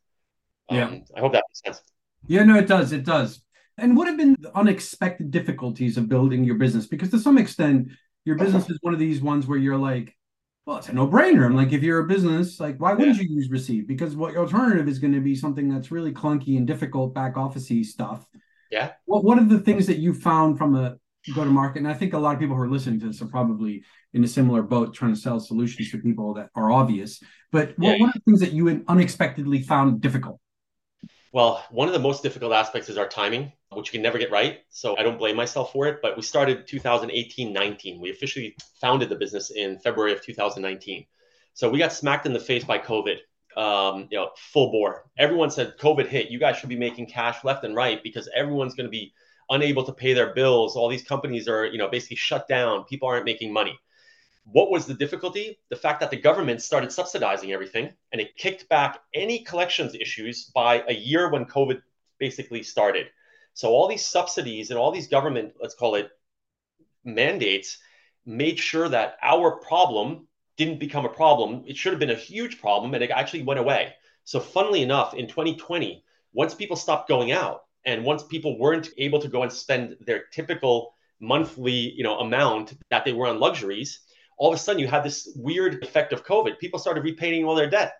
Yeah. Um, I hope that makes sense. Yeah, no, it does. It does. And what have been the unexpected difficulties of building your business? Because to some extent, your business is one of these ones where you're like, well, it's a no-brainer. I'm like, if you're a business, like, why wouldn't yeah. you use receeve? Because what your alternative is going to be something that's really clunky and difficult back officey stuff. Yeah. What What are the things that you found from a go to market? And I think a lot of people who are listening to this are probably in a similar boat, trying to sell solutions to people that are obvious. But what, yeah. what are the things that you unexpectedly found difficult? Well, one of the most difficult aspects is our timing, which you can never get right. So I don't blame myself for it. But we started 2018 19. We officially founded the business in February of 2019. So we got smacked in the face by COVID, um, you know, full bore. Everyone said COVID hit. You guys should be making cash left and right because everyone's going to be unable to pay their bills. All these companies are, you know, basically shut down. People aren't making money. What was the difficulty? The fact that the government started subsidizing everything and it kicked back any collections issues by a year when COVID basically started. So all these subsidies and all these government, let's call it mandates, made sure that our problem didn't become a problem. It should have been a huge problem and it actually went away. So, funnily enough, in 2020, once people stopped going out and once people weren't able to go and spend their typical monthly you know, amount that they were on luxuries, all of a sudden you had this weird effect of COVID. People started repaying all their debt.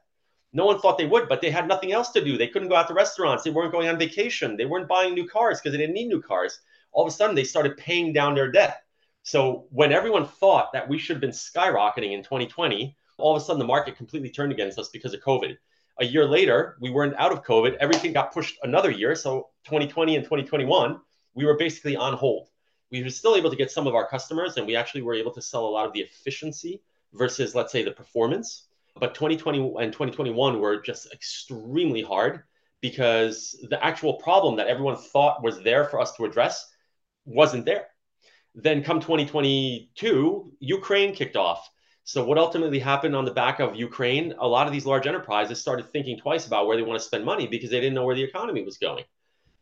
No one thought they would, but they had nothing else to do. They couldn't go out to restaurants. They weren't going on vacation. They weren't buying new cars because they didn't need new cars. All of a sudden, they started paying down their debt. So when everyone thought that we should have been skyrocketing in 2020, all of a sudden the market completely turned against us because of COVID. A year later, we weren't out of COVID. Everything got pushed another year. So 2020 and 2021, we were basically on hold. We were still able to get some of our customers, and we actually were able to sell a lot of the efficiency versus, let's say, the performance. But 2020 and 2021 were just extremely hard because the actual problem that everyone thought was there for us to address wasn't there. Then come 2022, Ukraine kicked off. So what ultimately happened on the back of Ukraine, a lot of these large enterprises started thinking twice about where they want to spend money because they didn't know where the economy was going.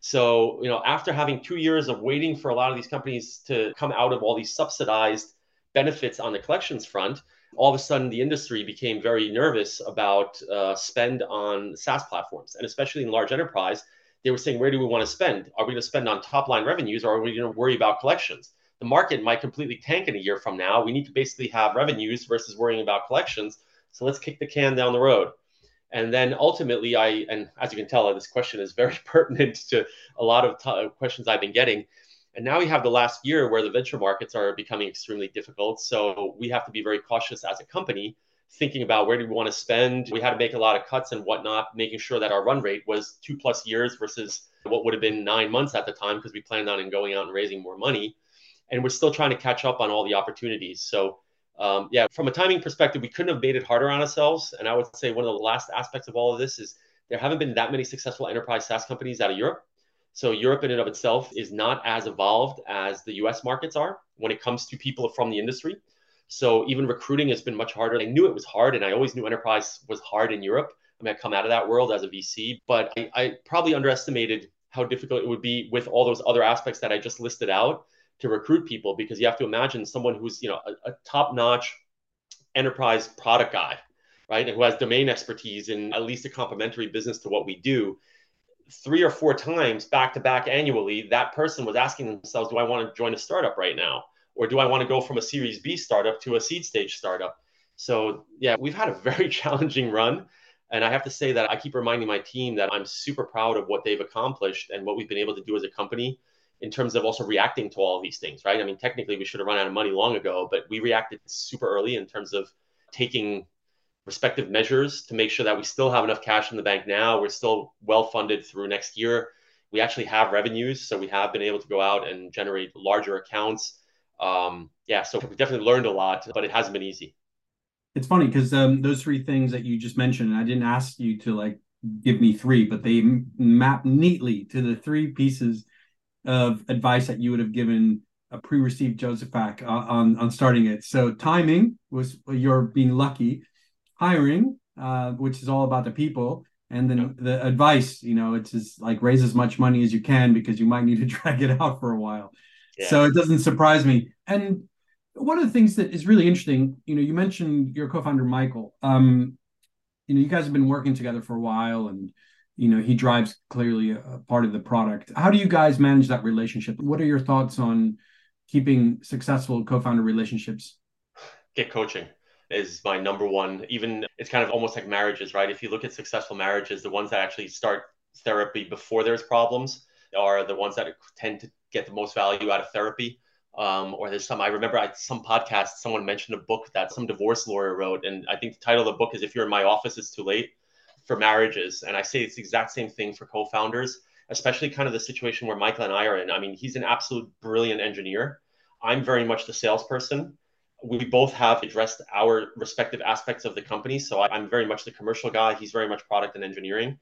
So, you know, after having 2 years of waiting for a lot of these companies to come out of all these subsidized benefits on the collections front, all of a sudden the industry became very nervous about uh, spend on SaaS platforms, and especially in large enterprise, they were saying, where do we want to spend? Are we going to spend on top line revenues, or are we going to worry about collections? the market might completely tank in a year from now. We need to basically have revenues versus worrying about collections. So let's kick the can down the road. And then ultimately, I, and as you can tell, this question is very [LAUGHS] pertinent to a lot of t- questions I've been getting. And now we have the last year where the venture markets are becoming extremely difficult. So we have to be very cautious as a company, thinking about where do we want to spend. We had to make a lot of cuts and whatnot, making sure that our run rate was two plus years versus what would have been nine months at the time because we planned on going out and raising more money and we're still trying to catch up on all the opportunities. So, um, yeah, from a timing perspective, we couldn't have made it harder on ourselves. And I would say one of the last aspects of all of this is there haven't been that many successful enterprise SaaS companies out of Europe. So Europe in and of itself is not as evolved as the US markets are when it comes to people from the industry. So even recruiting has been much harder. I knew it was hard, and I always knew enterprise was hard in Europe. I mean, I come out of that world as a VC, but I, I probably underestimated how difficult it would be with all those other aspects that I just listed out to recruit people because you have to imagine someone who's you know a, a top-notch enterprise product guy right and who has domain expertise in at least a complementary business to what we do. Three or four times back to back annually that person was asking themselves do i want to join a startup right now? Or do i want to go from a series b startup to a seed stage startup? So yeah we've had a very [LAUGHS] challenging run and i have to say that i keep reminding my team that i'm super proud of what they've accomplished and what we've been able to do as a company in terms of also reacting to all these things, right? I mean, technically, we should have run out of money long ago, but we reacted super early in terms of taking respective measures to make sure that we still have enough cash in the bank now. We're still well funded through next year. We actually have revenues, so we have been able to go out and generate larger accounts. Um, yeah, so we definitely learned a lot, but it hasn't been easy. It's funny because um, those three things that you just mentioned, I didn't ask you to like give me three, but they map neatly to the three pieces of advice that you would have given a pre-received Jozefak on on starting it. So timing was you're being lucky, hiring, uh, which is all about the people, and then the advice. You know, it's just like raise as much money as you can because you might need to [LAUGHS] drag it out for a while. Yeah. So it doesn't surprise me. And one of the things that is really interesting, you know, you mentioned your co-founder Michael. Um, you know, you guys have been working together for a while, and you know he drives clearly a, part of the product. How do you guys manage that relationship? What are your thoughts on keeping successful co-founder relationships? Get coaching is my number one. Even it's kind of almost like marriages right? If you look at successful marriages the ones that actually start therapy before there's problems are the ones that tend to get the most value out of therapy. Um, or there's some i remember I, some podcast someone mentioned a book that some divorce lawyer wrote and i think the title of the book is if you're in my office it's too late for marriages. And I say it's the exact same thing for co-founders, especially kind of the situation where Michael and I are in. I mean, he's an absolute brilliant engineer. I'm very much the salesperson. We both have addressed our respective aspects of the company. So I'm very much the commercial guy. He's very much product and engineering.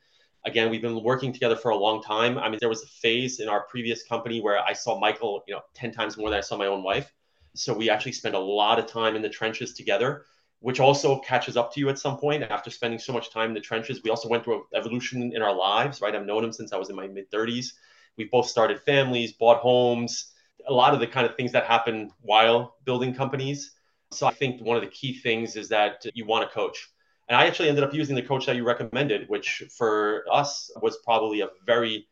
Again, we've been working together for a long time. I mean, there was a phase in our previous company where I saw Michael, you know, 10 times more than I saw my own wife. So we actually spent a lot of time in the trenches together, which also catches up to you at some point after spending so much time in the trenches. We also went through an evolution in our lives, right? I've known him since I was in my mid 30s. We both started families, bought homes, a lot of the kind of things that happen while building companies. So I think one of the key things is that you want a coach. And I actually ended up using the coach that you recommended, which for us was probably a very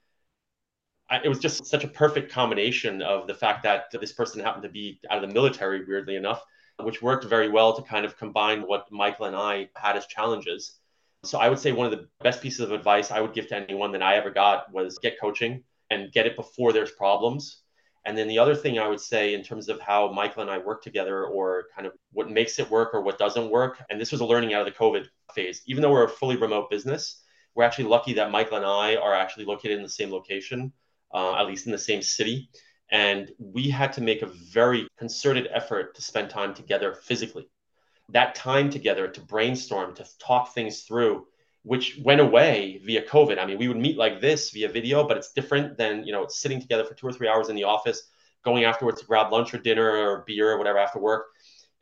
it was just such a perfect combination of the fact that this person happened to be out of the military, weirdly enough, which worked very well to kind of combine what Michael and I had as challenges. So I would say one of the best pieces of advice I would give to anyone that I ever got was get coaching and get it before there's problems. And then the other thing I would say in terms of how Michael and I work together or kind of what makes it work or what doesn't work, and this was a learning out of the COVID phase, even though we're a fully remote business, we're actually lucky that Michael and I are actually located in the same location, uh, at least in the same city. And we had to make a very concerted effort to spend time together physically. That time together to brainstorm, to talk things through, which went away via COVID. I mean, we would meet like this via video, but it's different than, you know, sitting together for two or three hours in the office, going afterwards to grab lunch or dinner or beer or whatever after work,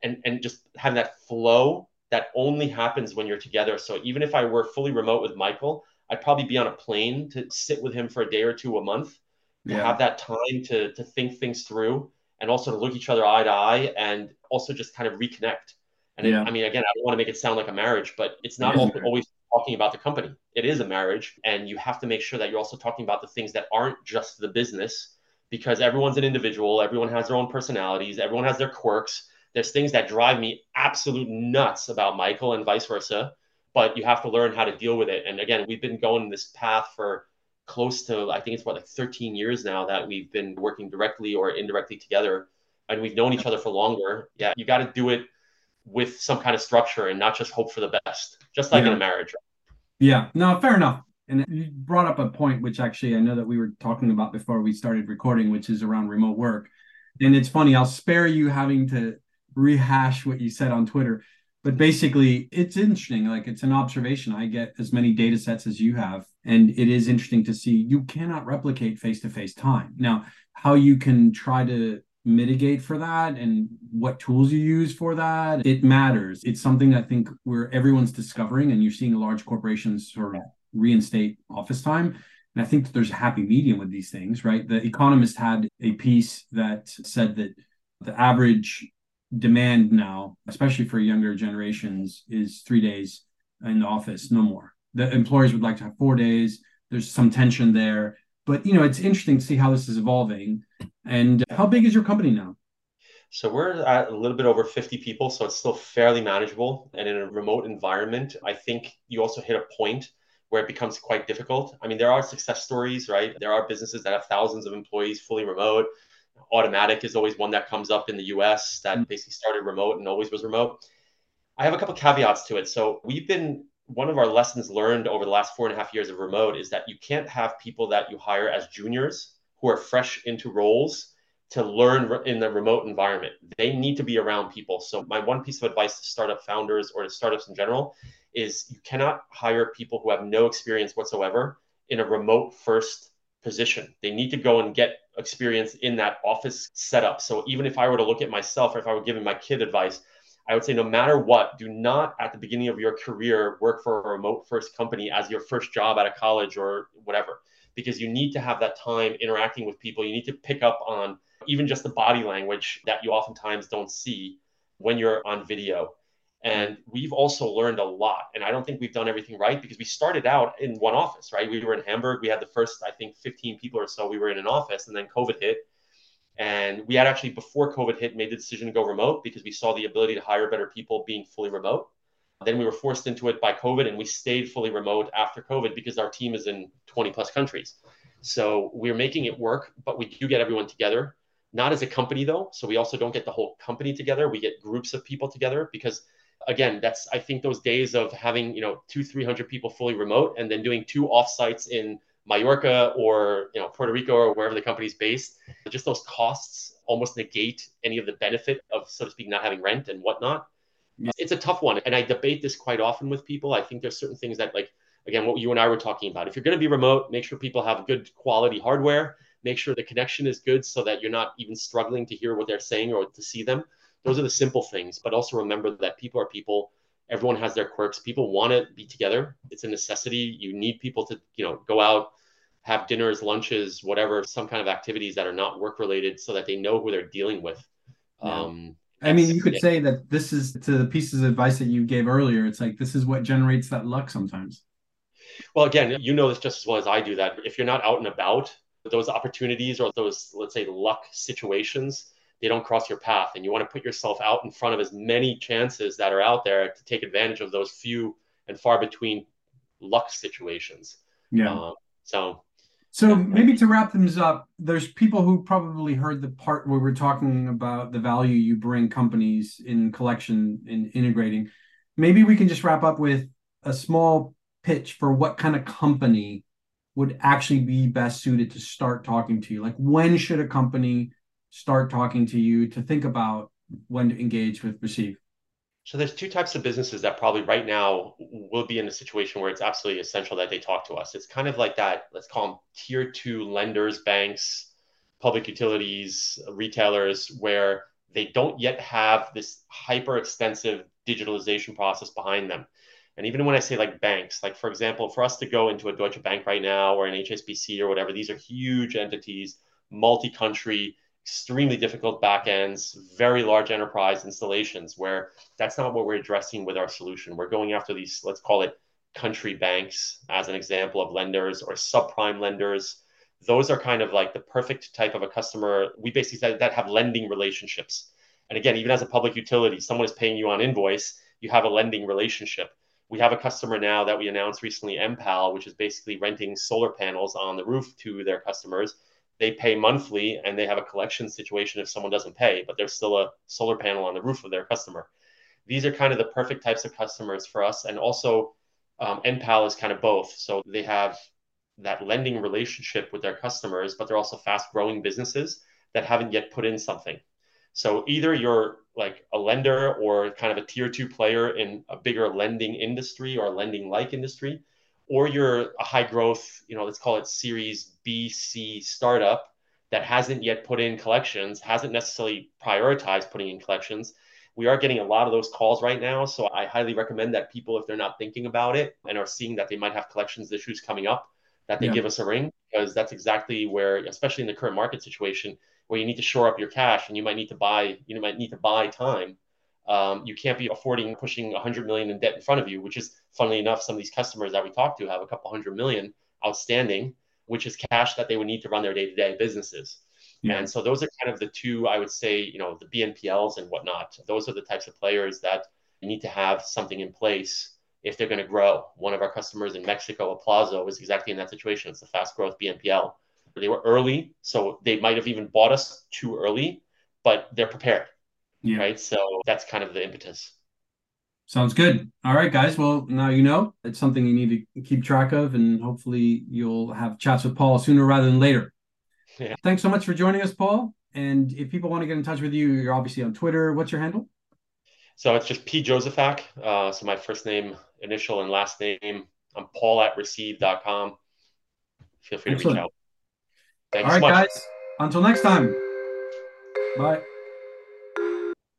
and, and just having that flow that only happens when you're together. So even if I were fully remote with Michael, I'd probably be on a plane to sit with him for a day or two a month, yeah. have that time to, to think things through and also to look each other eye to eye and also just kind of reconnect. And yeah. it, I mean, again, I don't want to make it sound like a marriage, but it's not always talking about the company. It is a marriage, and you have to make sure that you're also talking about the things that aren't just the business because everyone's an individual, everyone has their own personalities, everyone has their quirks. There's things that drive me absolute nuts about Michael and vice versa, but you have to learn how to deal with it. And again, we've been going this path for close to, I think it's what, like 13 years now that we've been working directly or indirectly together, and we've known each other for longer. Yeah, you got to do it with some kind of structure and not just hope for the best, just like yeah. in a marriage. Yeah, no, fair enough. And you brought up a point which actually I know that we were talking about before we started recording, which is around remote work. And it's funny, I'll spare you having to rehash what you said on Twitter. But basically, it's interesting. Like it's an observation. I get as many data sets as you have. And it is interesting to see you cannot replicate face to face time. Now, how you can try to mitigate for that and what tools you use for that it matters it's something i think where everyone's discovering and you're seeing large corporations sort of reinstate office time and i think there's a happy medium with these things right the economist had a piece that said that the average demand now especially for younger generations is three days in the office no more the employers would like to have four days there's some tension there but you know it's interesting to see how this is evolving and how big is your company now? So we're at a little bit over 50 people, so it's still fairly manageable. And in a remote environment, I think you also hit a point where it becomes quite difficult. I mean, there are success stories, right? There are businesses that have thousands of employees fully remote. Automattic is always one that comes up in the US that mm-hmm. basically started remote and always was remote. I have a couple caveats to it. So we've been one of our lessons learned over the last four and a half years of remote is that you can't have people that you hire as juniors who are fresh into roles to learn in the remote environment. They need to be around people. So my one piece of advice to startup founders or to startups in general is you cannot hire people who have no experience whatsoever in a remote first position. They need to go and get experience in that office setup. So even if I were to look at myself or if I were giving my kid advice, I would say no matter what, do not at the beginning of your career work for a remote first company as your first job out of college or whatever because you need to have that time interacting with people. You need to pick up on even just the body language that you oftentimes don't see when you're on video. And we've also learned a lot. And I don't think we've done everything right because we started out in one office, right? We were in Hamburg. We had the first, I think, 15 people or so. We were in an office, and then COVID hit. And we had actually, before COVID hit, made the decision to go remote because we saw the ability to hire better people being fully remote. Then we were forced into it by COVID, and we stayed fully remote after COVID because our team is in 20 plus countries. So we're making it work, but we do get everyone together, not as a company though. So we also don't get the whole company together. We get groups of people together because again, that's I think those days of having you know two, three hundred people fully remote and then doing two offsites in Mallorca or you know Puerto Rico or wherever the company's based, just those costs almost negate any of the benefit of so to speak not having rent and whatnot. It's a tough one. And I debate this quite often with people. I think there's certain things that, like, again, what you and I were talking about. If you're going to be remote, make sure people have good quality hardware, make sure the connection is good so that you're not even struggling to hear what they're saying or to see them. Those are the simple things. But also remember that people are people. Everyone has their quirks. People want to be together. It's a necessity. You need people to, you know, go out, have dinners, lunches, whatever, some kind of activities that are not work related so that they know who they're dealing with. Yeah. Um, I mean, you could say that this is to the pieces of advice that you gave earlier. It's like this is what generates that luck sometimes. Well, again, you know this just as well as I do that if you're not out and about, those opportunities or those, let's say, luck situations, they don't cross your path. And you want to put yourself out in front of as many chances that are out there to take advantage of those few and far between luck situations. Yeah. Um, so so maybe to wrap things up, there's people who probably heard the part where we're talking about the value you bring companies in collection in integrating. Maybe we can just wrap up with a small pitch for what kind of company would actually be best suited to start talking to you. Like when should a company start talking to you to think about when to engage with Receeve? So there's two types of businesses that probably right now will be in a situation where it's absolutely essential that they talk to us. It's kind of like that, let's call them tier two lenders, banks, public utilities, retailers, where they don't yet have this hyper extensive digitalization process behind them. And even when I say like banks, like for example, for us to go into a Deutsche Bank right now or an HSBC or whatever, these are huge entities, multi country extremely difficult backends, very large enterprise installations where that's not what we're addressing with our solution. We're going after these, let's call it country banks as an example of lenders or subprime lenders. Those are kind of like the perfect type of a customer. We basically said that have lending relationships. And again, even as a public utility, someone is paying you on invoice, you have a lending relationship. We have a customer now that we announced recently, Enpal, which is basically renting solar panels on the roof to their customers they pay monthly and they have a collection situation if someone doesn't pay, but there's still a solar panel on the roof of their customer. These are kind of the perfect types of customers for us. And also, um, Enpal is kind of both. So they have that lending relationship with their customers, but they're also fast growing businesses that haven't yet put in something. So either you're like a lender or kind of a tier two player in a bigger lending industry or lending like industry, or you're a high growth, you know, let's call it Series B, C startup that hasn't yet put in collections, hasn't necessarily prioritized putting in collections. We are getting a lot of those calls right now. So I highly recommend that people, if they're not thinking about it and are seeing that they might have collections issues coming up, that they yeah. give us a ring because that's exactly where, especially in the current market situation, where you need to shore up your cash and you might need to buy, you might need to buy time um, you can't be affording pushing 100 million in debt in front of you, which is, funnily enough, some of these customers that we talk to have a couple hundred million outstanding, which is cash that they would need to run their day-to-day businesses. Yeah. And so those are kind of the two, I would say, you know, the BNPLs and whatnot. Those are the types of players that need to have something in place if they're going to grow. One of our customers in Mexico, Aplazo, is exactly in that situation. It's a fast growth BNPL. They were early, so they might have even bought us too early, but they're prepared. Yeah. Right. So that's kind of the impetus. Sounds good. All right, guys. Well, now you know it's something you need to keep track of, and hopefully you'll have chats with Paul sooner rather than later. Yeah. Thanks so much for joining us, Paul. And if people want to get in touch with you, you're obviously on Twitter. What's your handle? So it's just P Jozefak. Uh, so my first name, initial, and last name. I'm Paul at receeve.com. Feel free Excellent. to reach out. Thanks All right, so guys. Until next time. Bye.